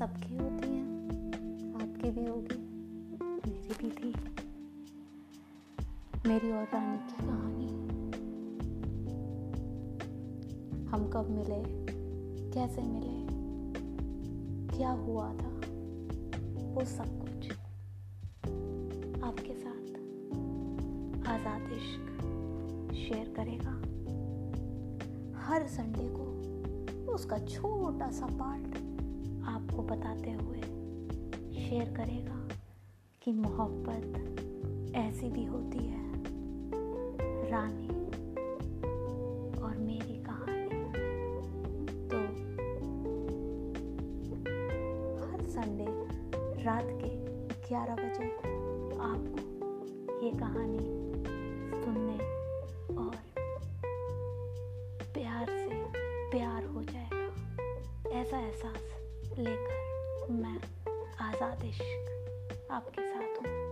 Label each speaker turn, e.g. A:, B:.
A: सबकी होती हैं। आपकी भी होगी। मेरी भी थी। मेरी और रानी की कहानी। हम कब मिले? कैसे मिले? क्या हुआ था? वो सब कुछ। आपके साथ आज़ाद इश्क शेयर करेगा। हर संडे को उसका छोटा सा पार्ट आपको बताते हुए शेयर करेगा कि मोहब्बत ऐसी भी होती है, रानी और मेरी कहानी। तो हर संडे रात के 11 बजे आपको ये कहानी सुनने और प्यार से प्यार हो जाएगा। ऐसा एहसास लेकर मैं आज़ाद इश्क आपके साथ हूँ।